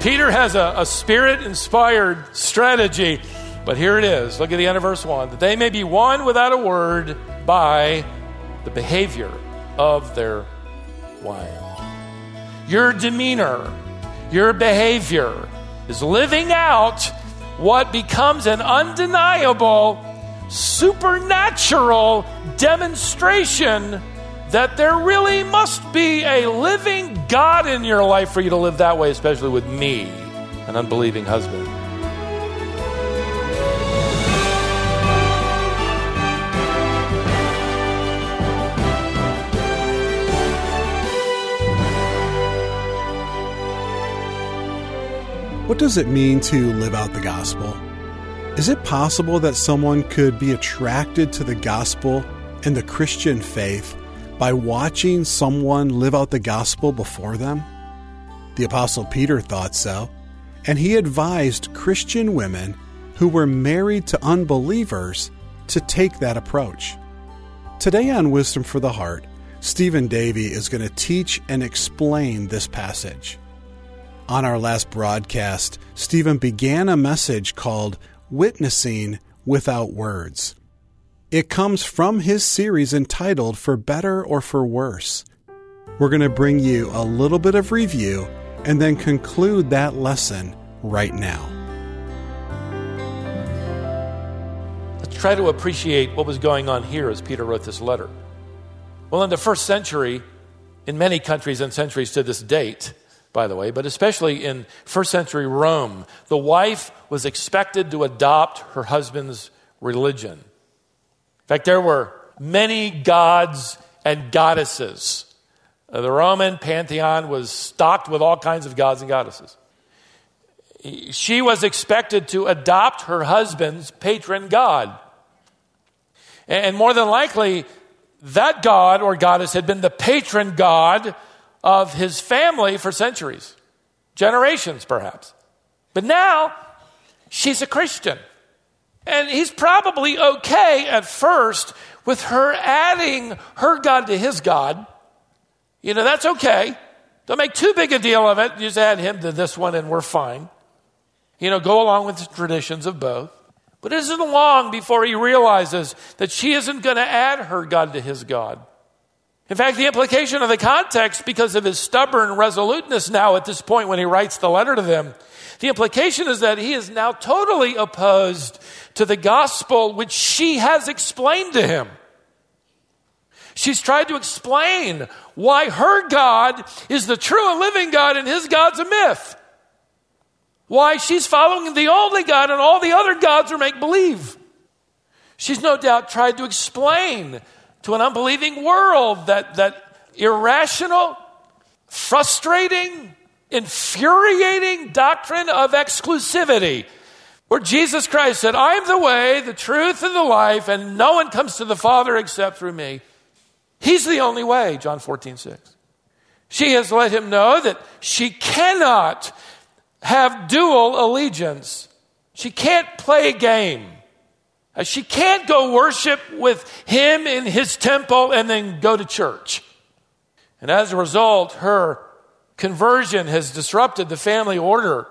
Peter has a, a spirit inspired strategy, but here it is. Look at the end of verse 1 that they may be won without a word by the behavior of their wives. Your demeanor, your behavior is living out what becomes an undeniable, supernatural demonstration that there really must be a living God in your life for you to live that way, especially with me, an unbelieving husband. What does it mean to live out the gospel? Is it possible that someone could be attracted to the gospel and the Christian faith by watching someone live out the gospel before them? The Apostle Peter thought so, and he advised Christian women who were married to unbelievers to take that approach. Today on Wisdom for the Heart, Stephen Davey is going to teach and explain this passage. On our last broadcast, Stephen began a message called Witnessing Without Words. It comes from his series entitled For Better or For Worse. We're going to bring you a little bit of review and then conclude that lesson right now. Let's try to appreciate what was going on here as Peter wrote this letter. Well, in the first century, in many countries and centuries to this date, by the way, but especially in first century Rome, the wife was expected to adopt her husband's religion. In fact, there were many gods and goddesses. Uh, the Roman pantheon was stocked with all kinds of gods and goddesses. She was expected to adopt her husband's patron god. And more than likely, that god or goddess had been the patron god of his family for centuries, generations perhaps. But now she's a Christian. And he's probably okay at first with her adding her God to his God. You know, that's okay. Don't make too big a deal of it. Just add him to this one and we're fine. You know, go along with the traditions of both. But it isn't long before he realizes that she isn't going to add her God to his God. In fact, the implication of the context, because of his stubborn resoluteness now at this point when he writes the letter to them, the implication is that he is now totally opposed to the gospel which she has explained to him. She's tried to explain why her God is the true and living God and his God's a myth. Why she's following the only God and all the other gods are make believe. She's no doubt tried to explain to an unbelieving world that, that irrational, frustrating, infuriating doctrine of exclusivity. Where Jesus Christ said, I am the way, the truth, and the life, and no one comes to the Father except through me. He's the only way, John 14, 6. She has let him know that she cannot have dual allegiance. She can't play a game. Uh, she can't go worship with him in his temple and then go to church. And as a result, her conversion has disrupted the family order,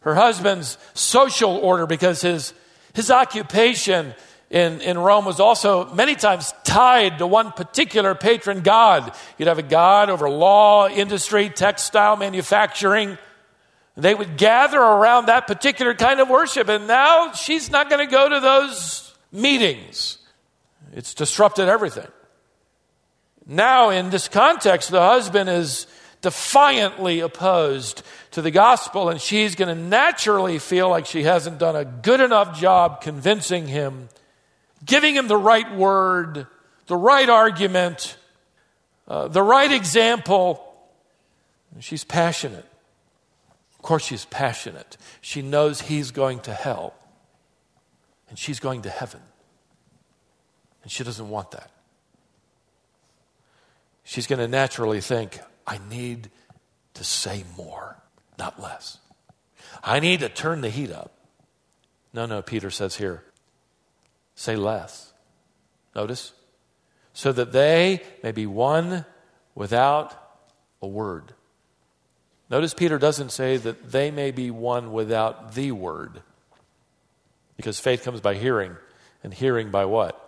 her husband's social order, because his, his occupation in, in Rome was also many times tied to one particular patron god. You'd have a god over law, industry, textile, manufacturing. They would gather around that particular kind of worship, and now she's not going to go to those meetings. It's disrupted everything. Now, in this context, the husband is defiantly opposed to the gospel, and she's going to naturally feel like she hasn't done a good enough job convincing him, giving him the right word, the right argument, uh, the right example. She's passionate course, she's passionate. She knows he's going to hell and she's going to heaven. And she doesn't want that. She's going to naturally think, I need to say more, not less. I need to turn the heat up. No, no, Peter says here, say less. Notice? so that they may be won without a word. Notice Peter doesn't say that they may be won without the word. Because faith comes by hearing, and hearing by what?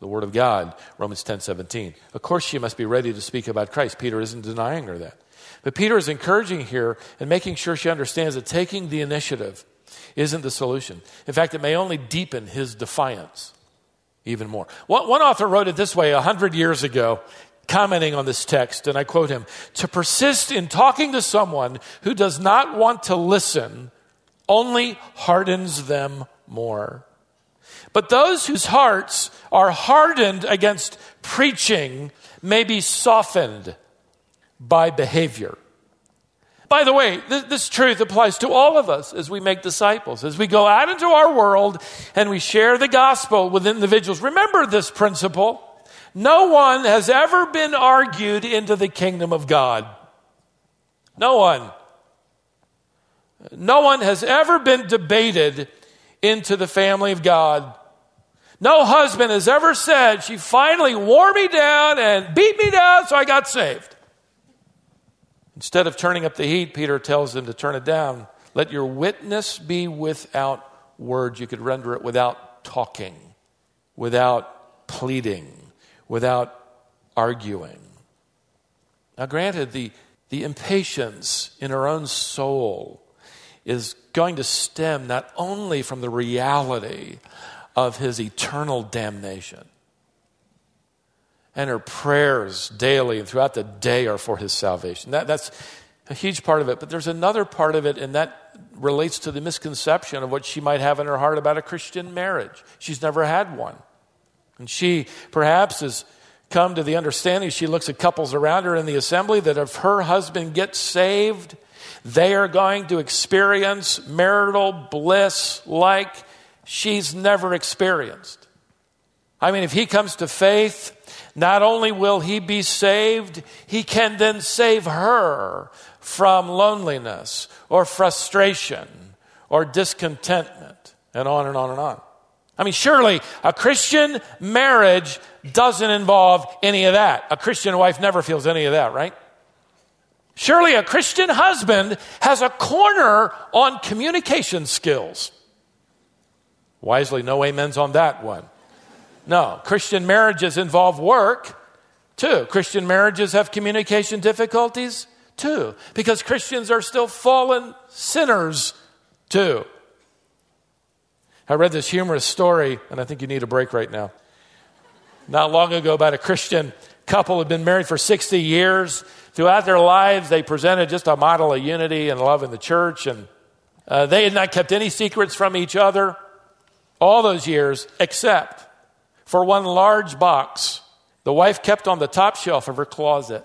The word of God, Romans 10 17. Of course, she must be ready to speak about Christ. Peter isn't denying her that. But Peter is encouraging here and making sure she understands that taking the initiative isn't the solution. In fact, it may only deepen his defiance even more. One, author wrote it this way a hundred years ago, commenting on this text, and I quote him To persist in talking to someone who does not want to listen only hardens them more. But those whose hearts are hardened against preaching may be softened by behavior. By the way, this, this, truth applies to all of us as we make disciples, as we go out into our world and we share the gospel with individuals. Remember this principle. No one has ever been argued into the kingdom of God. No one. No one has ever been debated into the family of God. No husband has ever said, She finally wore me down and beat me down, so I got saved. Instead of turning up the heat, Peter tells them to turn it down. Let your witness be without words. You could render it without talking, without pleading, without arguing. Now, granted, the, the impatience in our own soul is going to stem not only from the reality of his eternal damnation, and her prayers daily and throughout the day are for his salvation. That, that's a huge part of it. But there's another part of it, and that relates to the misconception of what she might have in her heart about a Christian marriage. She's never had one. And she perhaps has come to the understanding, she looks at couples around her in the assembly, that if her husband gets saved, they are going to experience marital bliss like she's never experienced. I mean, if he comes to faith, not only will he be saved, he can then save her from loneliness or frustration or discontentment, and on and on and on. I mean, surely a Christian marriage doesn't involve any of that. A Christian wife never feels any of that, right? Surely a Christian husband has a corner on communication skills. Wisely, no amens on that one. No, Christian marriages involve work too. Christian marriages have communication difficulties too, because Christians are still fallen sinners too. I read this humorous story, and I think you need a break right now. Not long ago, about a Christian couple who had been married for 60 years. Throughout their lives, they presented just a model of unity and love in the church, and uh, they had not kept any secrets from each other all those years, except for one large box the wife kept on the top shelf of her closet.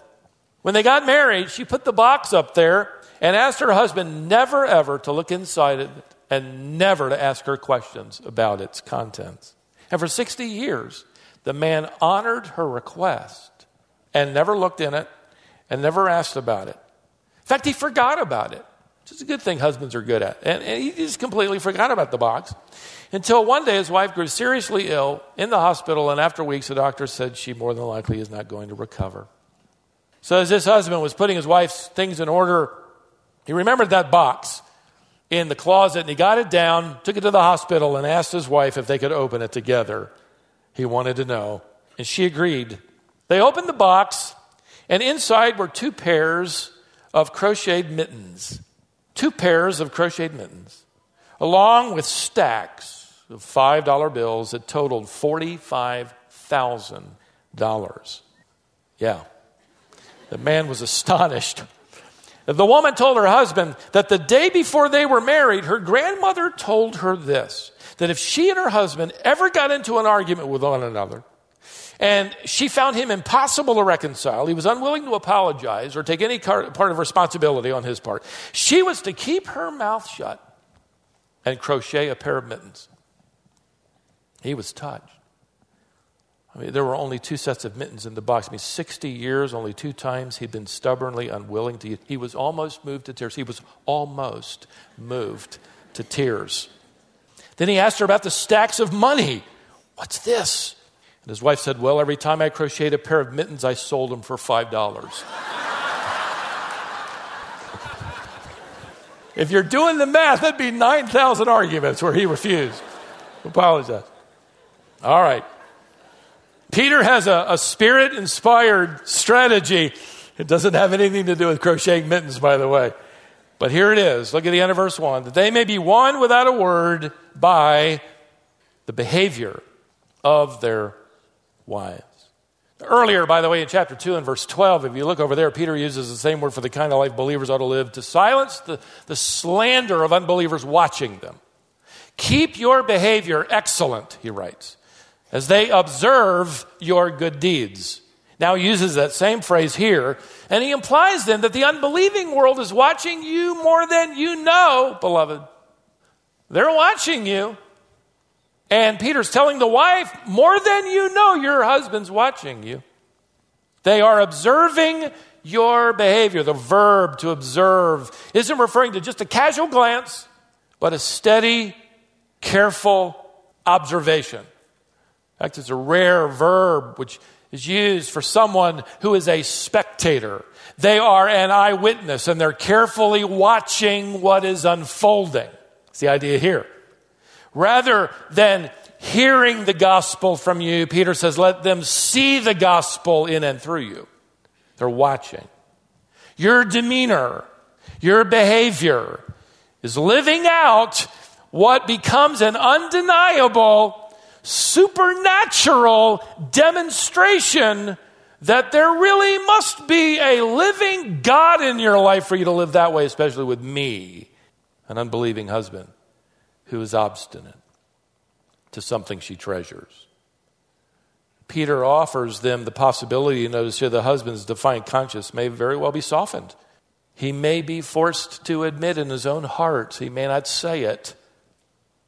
When they got married, she put the box up there and asked her husband never ever to look inside it and never to ask her questions about its contents. And for 60 years, the man honored her request and never looked in it and never asked about it. In fact, he forgot about it, which is a good thing husbands are good at. And, and he just completely forgot about the box until one day his wife grew seriously ill in the hospital, and after weeks, the doctor said she more than likely is not going to recover. So, as this husband was putting his wife's things in order, he remembered that box in the closet and he got it down, took it to the hospital, and asked his wife if they could open it together. He wanted to know, and she agreed. They opened the box, and inside were two pairs of crocheted mittens. Two pairs of crocheted mittens, along with stacks of $5 bills that totaled $45,000. Yeah. The man was astonished. The woman told her husband that the day before they were married, her grandmother told her this that if she and her husband ever got into an argument with one another, and she found him impossible to reconcile. He was unwilling to apologize or take any part of responsibility on his part. She was to keep her mouth shut and crochet a pair of mittens. He was touched. I mean, there were only two sets of mittens in the box. I mean, 60 years, only two times he'd been stubbornly unwilling to. He was almost moved to tears. He was almost moved to tears. Then he asked her about the stacks of money. What's this? And his wife said, Well, every time I crocheted a pair of mittens, I sold them for $5. if you're doing the math, that'd be 9,000 arguments where he refused. Apologize. All right. Peter has a, a spirit inspired strategy. It doesn't have anything to do with crocheting mittens, by the way. But here it is. Look at the end of verse 1 that they may be won without a word by the behavior of their wives. Earlier, by the way, in chapter 2 and verse 12, if you look over there, Peter uses the same word for the kind of life believers ought to live to silence the, the slander of unbelievers watching them. Keep your behavior excellent, he writes, as they observe your good deeds. Now he uses that same phrase here, and he implies then that the unbelieving world is watching you more than you know, beloved. They're watching you. And Peter's telling the wife, more than you know, your husband's watching you. They are observing your behavior. The verb to observe isn't referring to just a casual glance, but a steady, careful observation. In fact, it's a rare verb which is used for someone who is a spectator. They are an eyewitness and they're carefully watching what is unfolding. It's the idea here. Rather than hearing the gospel from you, Peter says, let them see the gospel in and through you. They're watching. Your demeanor, your behavior is living out what becomes an undeniable supernatural demonstration that there really must be a living God in your life for you to live that way, especially with me, an unbelieving husband who is obstinate to something she treasures. Peter offers them the possibility, you notice here, the husband's defiant conscience may very well be softened. He may be forced to admit in his own heart, he may not say it,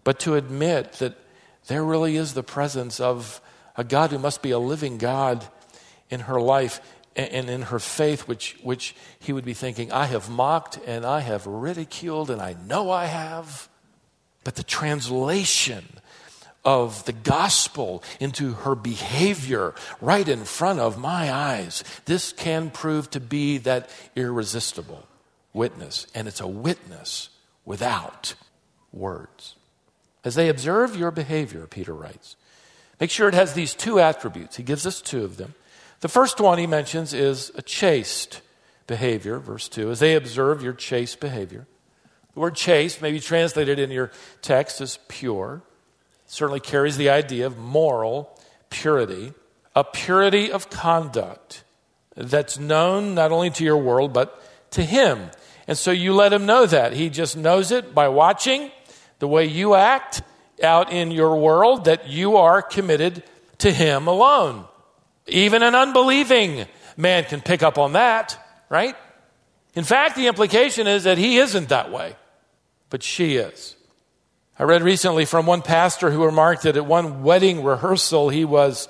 but to admit that there really is the presence of a God who must be a living God in her life and in her faith, which, which he would be thinking, I have mocked and I have ridiculed, and I know I have. But the translation of the gospel into her behavior right in front of my eyes, this can prove to be that irresistible witness. And it's a witness without words. As they observe your behavior, Peter writes, make sure it has these two attributes. He gives us two of them. The first one he mentions is a chaste behavior, verse 2, as they observe your chaste behavior. The word chaste may be translated in your text as pure. It certainly carries the idea of moral purity, a purity of conduct that's known not only to your world, but to him. And so you let him know that. He just knows it by watching the way you act out in your world, that you are committed to him alone. Even an unbelieving man can pick up on that, right? In fact, the implication is that he isn't that way but she is. I read recently from one pastor who remarked that at one wedding rehearsal he was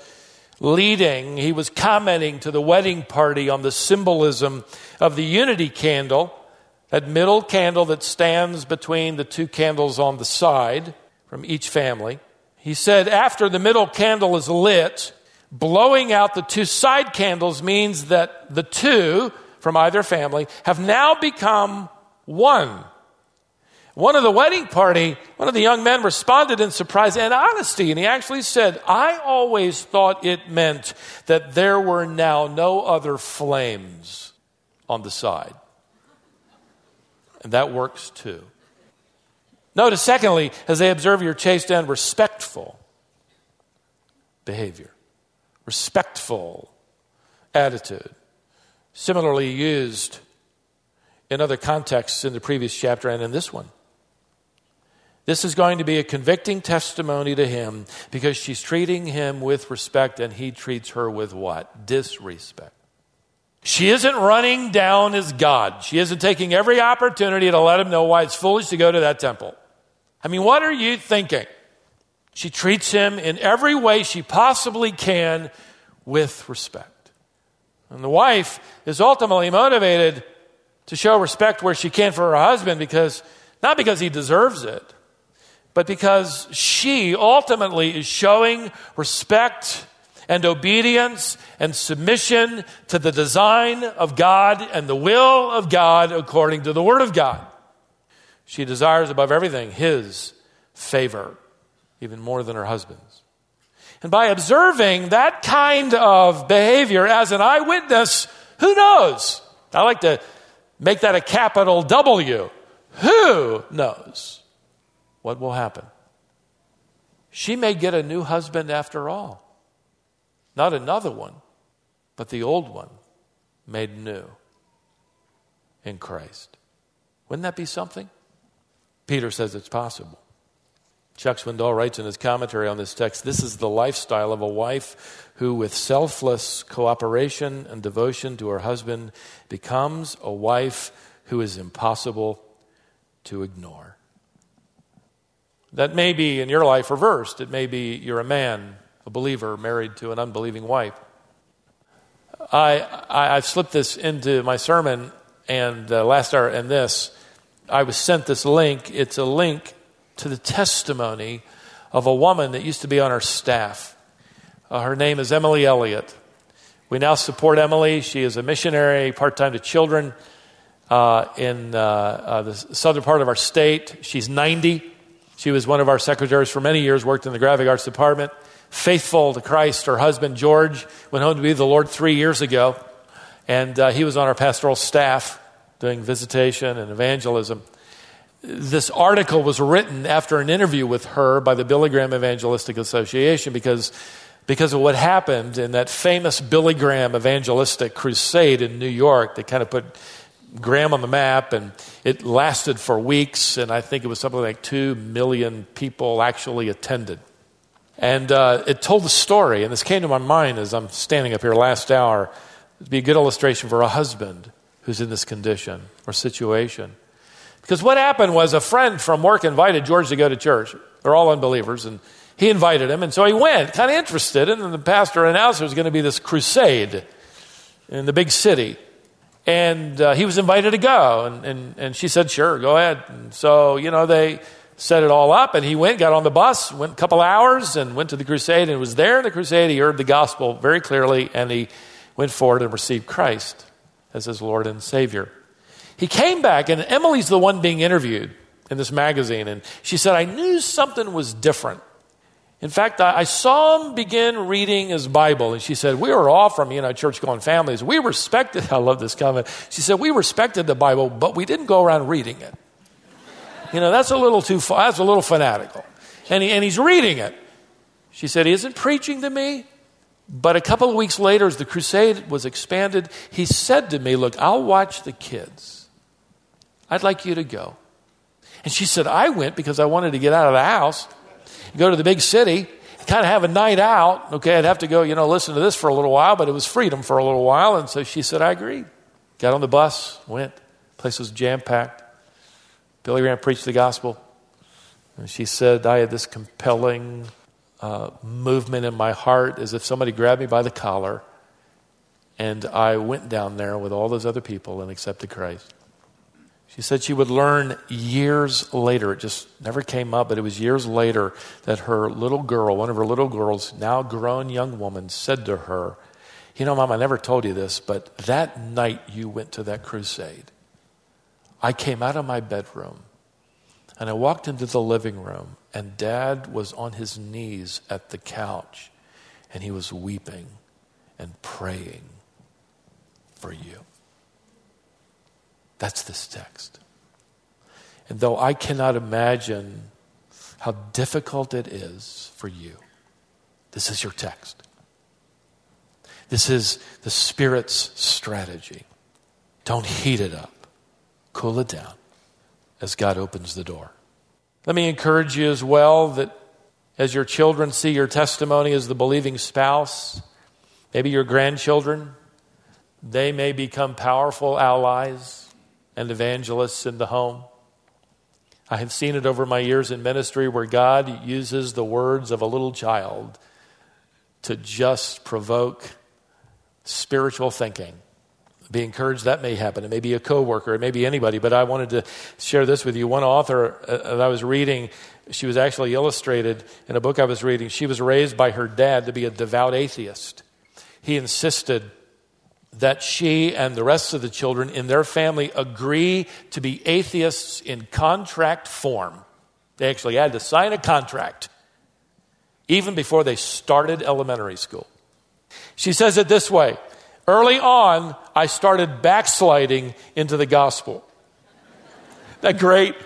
leading, he was commenting to the wedding party on the symbolism of the unity candle, that middle candle that stands between the two candles on the side from each family. He said, after the middle candle is lit, blowing out the two side candles means that the two from either family have now become one. One of the wedding party, one of the young men responded in surprise and honesty, and he actually said, I always thought it meant that there were now no other flames on the side. And that works too. Notice, secondly, as they observe your chaste and respectful behavior, respectful attitude, similarly used in other contexts in the previous chapter and in this one. This is going to be a convicting testimony to him because she's treating him with respect and he treats her with what? Disrespect. She isn't running down his God. She isn't taking every opportunity to let him know why it's foolish to go to that temple. I mean, what are you thinking? She treats him in every way she possibly can with respect. And the wife is ultimately motivated to show respect where she can for her husband because, not because he deserves it, but because she ultimately is showing respect and obedience and submission to the design of God and the will of God according to the Word of God. She desires above everything His favor, even more than her husband's. And by observing that kind of behavior as an eyewitness, who knows? I like to make that a capital W. Who knows what will happen? She may get a new husband after all. Not another one, but the old one made new in Christ. Wouldn't that be something? Peter says it's possible. Chuck Swindoll writes in his commentary on this text this is the lifestyle of a wife who, with selfless cooperation and devotion to her husband, becomes a wife who is impossible to ignore. That may be in your life reversed. It may be you're a man, a believer, married to an unbelieving wife. I, I, have slipped this into my sermon, and uh, last hour and this, I was sent this link. It's a link to the testimony of a woman that used to be on our staff. Uh, her name is Emily Elliott. We now support Emily. She is a missionary, part time to children uh, in uh, uh, the southern part of our state. She's 90. She was one of our secretaries for many years, worked in the graphic arts department. Faithful to Christ, her husband George went home to be the Lord three years ago, and uh, he was on our pastoral staff doing visitation and evangelism. This article was written after an interview with her by the Billy Graham Evangelistic Association because, because of what happened in that famous Billy Graham evangelistic crusade in New York that kind of put Graham on the map, and it lasted for weeks, and I think it was something like two million people actually attended. And uh, it told the story, and this came to my mind as I'm standing up here last hour. It'd be a good illustration for a husband who's in this condition or situation. Because what happened was a friend from work invited George to go to church. They're all unbelievers, and he invited him, and so he went, kind of interested. And then the pastor announced there was going to be this crusade in the big city. And uh, he was invited to go. And, and, and she said, sure, go ahead. And so, you know, they set it all up. And he went, got on the bus, went a couple hours, and went to the crusade. And was there in the crusade. He heard the gospel very clearly, and he went forward and received Christ as his Lord and Savior. He came back, and Emily's the one being interviewed in this magazine. And she said, I knew something was different. In fact, I saw him begin reading his Bible, and she said, We were all from, you know, church going families. We respected, I love this comment. She said, We respected the Bible, but we didn't go around reading it. You know, that's a little too, far. that's a little fanatical. And, he, and he's reading it. She said, He isn't preaching to me. But a couple of weeks later, as the crusade was expanded, he said to me, Look, I'll watch the kids. I'd like you to go. And she said, I went because I wanted to get out of the house go to the big city, kind of have a night out. Okay, I'd have to go, you know, listen to this for a little while, but it was freedom for a little while. And so she said, I agreed. Got on the bus, went. Place was jam packed. Billy Graham preached the gospel. And she said, I had this compelling uh, movement in my heart as if somebody grabbed me by the collar. And I went down there with all those other people and accepted Christ. She said she would learn years later, it just never came up, but it was years later that her little girl, one of her little girls, now grown young woman, said to her, You know, Mom, I never told you this, but that night you went to that crusade, I came out of my bedroom and I walked into the living room, and Dad was on his knees at the couch, and he was weeping and praying for you. That's this text. And though I cannot imagine how difficult it is for you, this is your text. This is the Spirit's strategy. Don't heat it up, cool it down as God opens the door. Let me encourage you as well that as your children see your testimony as the believing spouse, maybe your grandchildren, they may become powerful allies and evangelists in the home. I have seen it over my years in ministry where God uses the words of a little child to just provoke spiritual thinking. Be encouraged that may happen. It may be a coworker, it may be anybody, but I wanted to share this with you. One author uh, that I was reading She was actually illustrated in a book I was reading. She was raised by her dad to be a devout atheist. He insisted that she and the rest of the children in their family agree to be atheists in contract form. They actually had to sign a contract even before they started elementary school. She says it this way Early on, I started backsliding into the gospel. that great?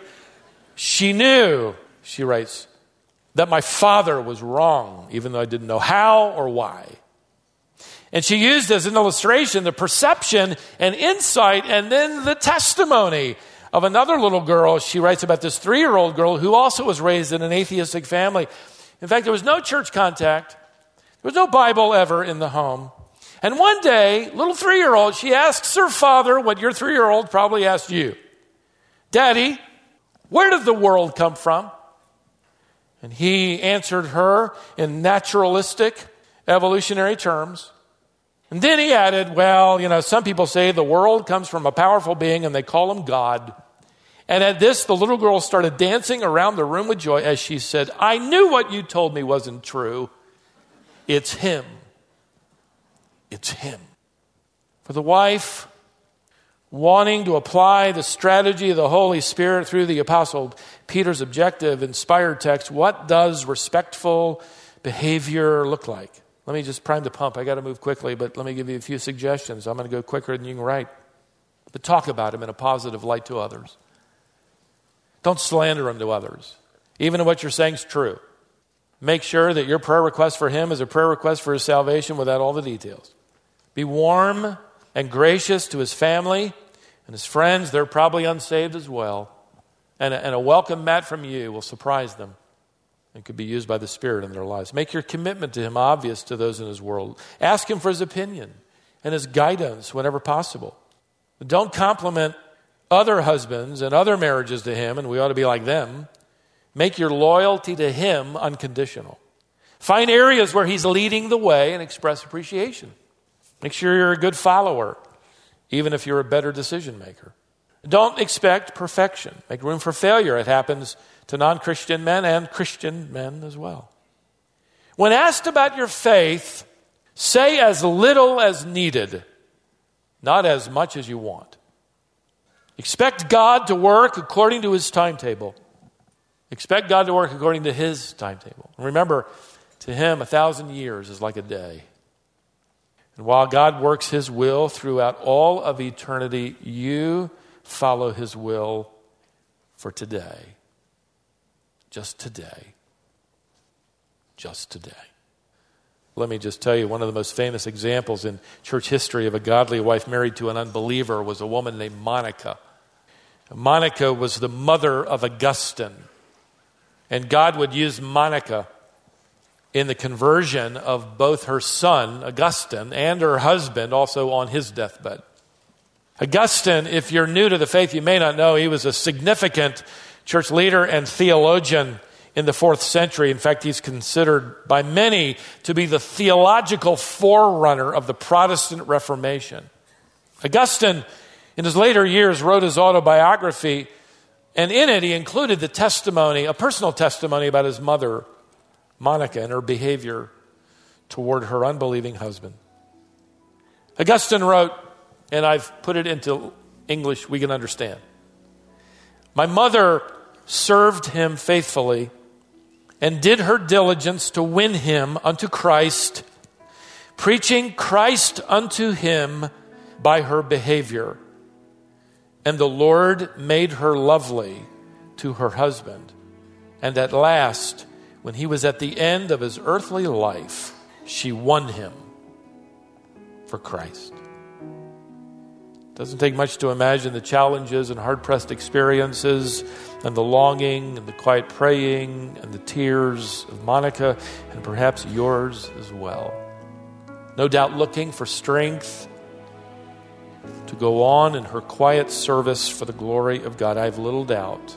She knew, she writes, that my father was wrong, even though I didn't know how or why. And she used as an illustration the perception and insight and then the testimony of another little girl. She writes about this three year old girl who also was raised in an atheistic family. In fact, there was no church contact, there was no Bible ever in the home. And one day, little three year old, she asks her father what your three year old probably asked you Daddy, where did the world come from? And he answered her in naturalistic, evolutionary terms. And then he added, Well, you know, some people say the world comes from a powerful being and they call him God. And at this, the little girl started dancing around the room with joy as she said, I knew what you told me wasn't true. It's him. It's him. For the wife, wanting to apply the strategy of the Holy Spirit through the Apostle Peter's objective inspired text, what does respectful behavior look like? Let me just prime the pump. I got to move quickly, but let me give you a few suggestions. I'm going to go quicker than you can write. But talk about him in a positive light to others. Don't slander him to others, even if what you're saying is true. Make sure that your prayer request for him is a prayer request for his salvation without all the details. Be warm and gracious to his family and his friends. They're probably unsaved as well. And a, and a welcome mat from you will surprise them and could be used by the Spirit in their lives. Make your commitment to Him obvious to those in His world. Ask Him for His opinion and His guidance whenever possible. Don't compliment other husbands and other marriages to Him, and we ought to be like them. Make your loyalty to Him unconditional. Find areas where He's leading the way and express appreciation. Make sure you're a good follower, even if you're a better decision maker. Don't expect perfection. Make room for failure. It happens to non Christian men and Christian men as well. When asked about your faith, say as little as needed, not as much as you want. Expect God to work according to his timetable. Expect God to work according to his timetable. remember, to him, a thousand years is like a day. And while God works his will throughout all of eternity, you follow his will for today. Just today. Just today. Let me just tell you one of the most famous examples in church history of a godly wife married to an unbeliever was a woman named Monica. Monica was the mother of Augustine. And God would use Monica in the conversion of both her son, Augustine, and her husband, also on his deathbed. Augustine, if you're new to the faith, you may not know, he was a significant church leader and theologian in the fourth century. In fact, he's considered by many to be the theological forerunner of the Protestant Reformation. Augustine, in his later years, wrote his autobiography, and in it, he included the testimony, a personal testimony about his mother, Monica, and her behavior toward her unbelieving husband. Augustine wrote, and I've put it into English we can understand. My mother served him faithfully and did her diligence to win him unto Christ, preaching Christ unto him by her behavior. And the Lord made her lovely to her husband. And at last, when he was at the end of his earthly life, she won him for Christ. Doesn't take much to imagine the challenges and hard pressed experiences and the longing and the quiet praying and the tears of Monica and perhaps yours as well. No doubt looking for strength to go on in her quiet service for the glory of God. I have little doubt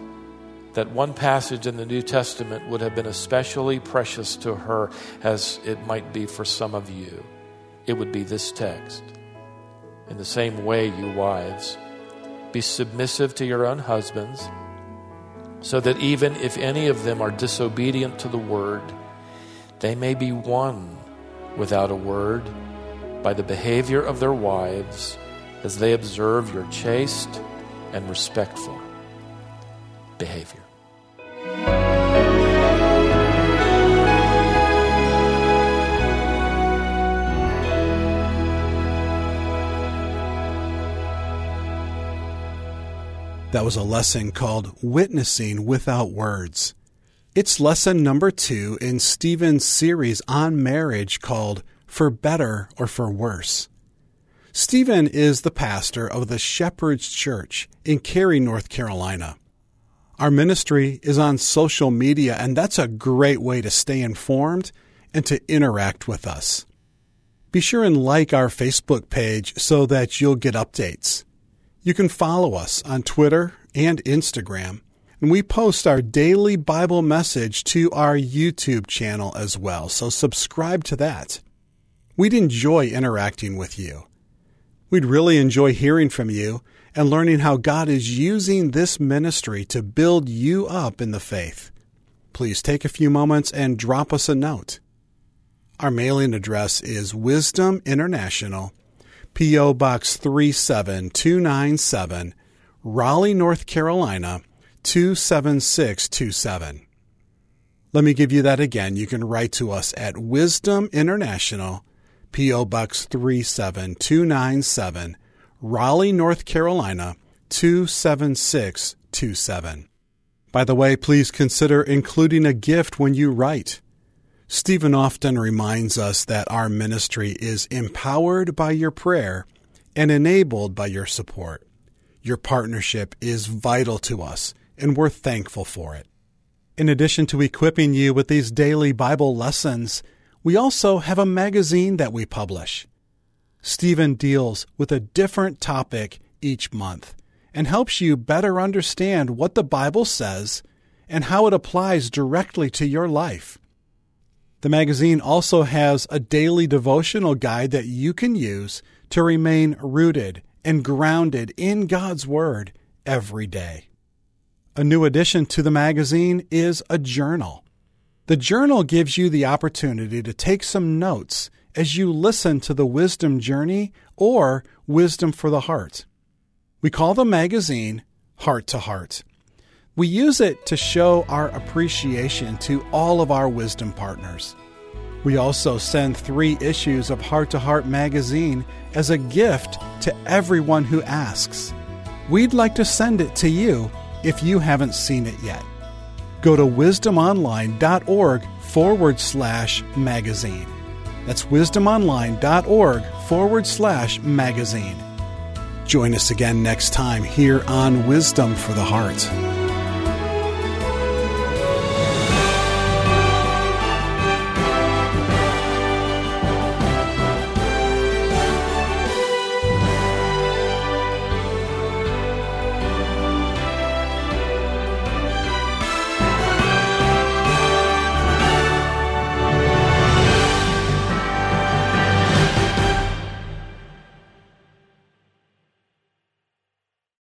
that one passage in the New Testament would have been especially precious to her as it might be for some of you. It would be this text. In the same way, you wives, be submissive to your own husbands, so that even if any of them are disobedient to the word, they may be won without a word by the behavior of their wives as they observe your chaste and respectful behavior. That was a lesson called Witnessing Without Words. It's lesson number two in Stephen's series on marriage called For Better or For Worse. Stephen is the pastor of the Shepherd's Church in Cary, North Carolina. Our ministry is on social media, and that's a great way to stay informed and to interact with us. Be sure and like our Facebook page so that you'll get updates. You can follow us on Twitter and Instagram, and we post our daily Bible message to our YouTube channel as well, so subscribe to that. We'd enjoy interacting with you. We'd really enjoy hearing from you and learning how God is using this ministry to build you up in the faith. Please take a few moments and drop us a note. Our mailing address is Wisdom International P.O. Box 37297, Raleigh, North Carolina 27627. Let me give you that again. You can write to us at Wisdom International, P.O. Box 37297, Raleigh, North Carolina 27627. By the way, please consider including a gift when you write. Stephen often reminds us that our ministry is empowered by your prayer and enabled by your support. Your partnership is vital to us, and we're thankful for it. In addition to equipping you with these daily Bible lessons, we also have a magazine that we publish. Stephen deals with a different topic each month and helps you better understand what the Bible says and how it applies directly to your life. The magazine also has a daily devotional guide that you can use to remain rooted and grounded in God's Word every day. A new addition to the magazine is a journal. The journal gives you the opportunity to take some notes as you listen to the Wisdom Journey or Wisdom for the Heart. We call the magazine Heart to Heart. We use it to show our appreciation to all of our wisdom partners. We also send three issues of Heart to Heart magazine as a gift to everyone who asks. We'd like to send it to you if you haven't seen it yet. Go to wisdomonline.org forward slash magazine. That's wisdomonline.org forward slash magazine. Join us again next time here on Wisdom for the Heart.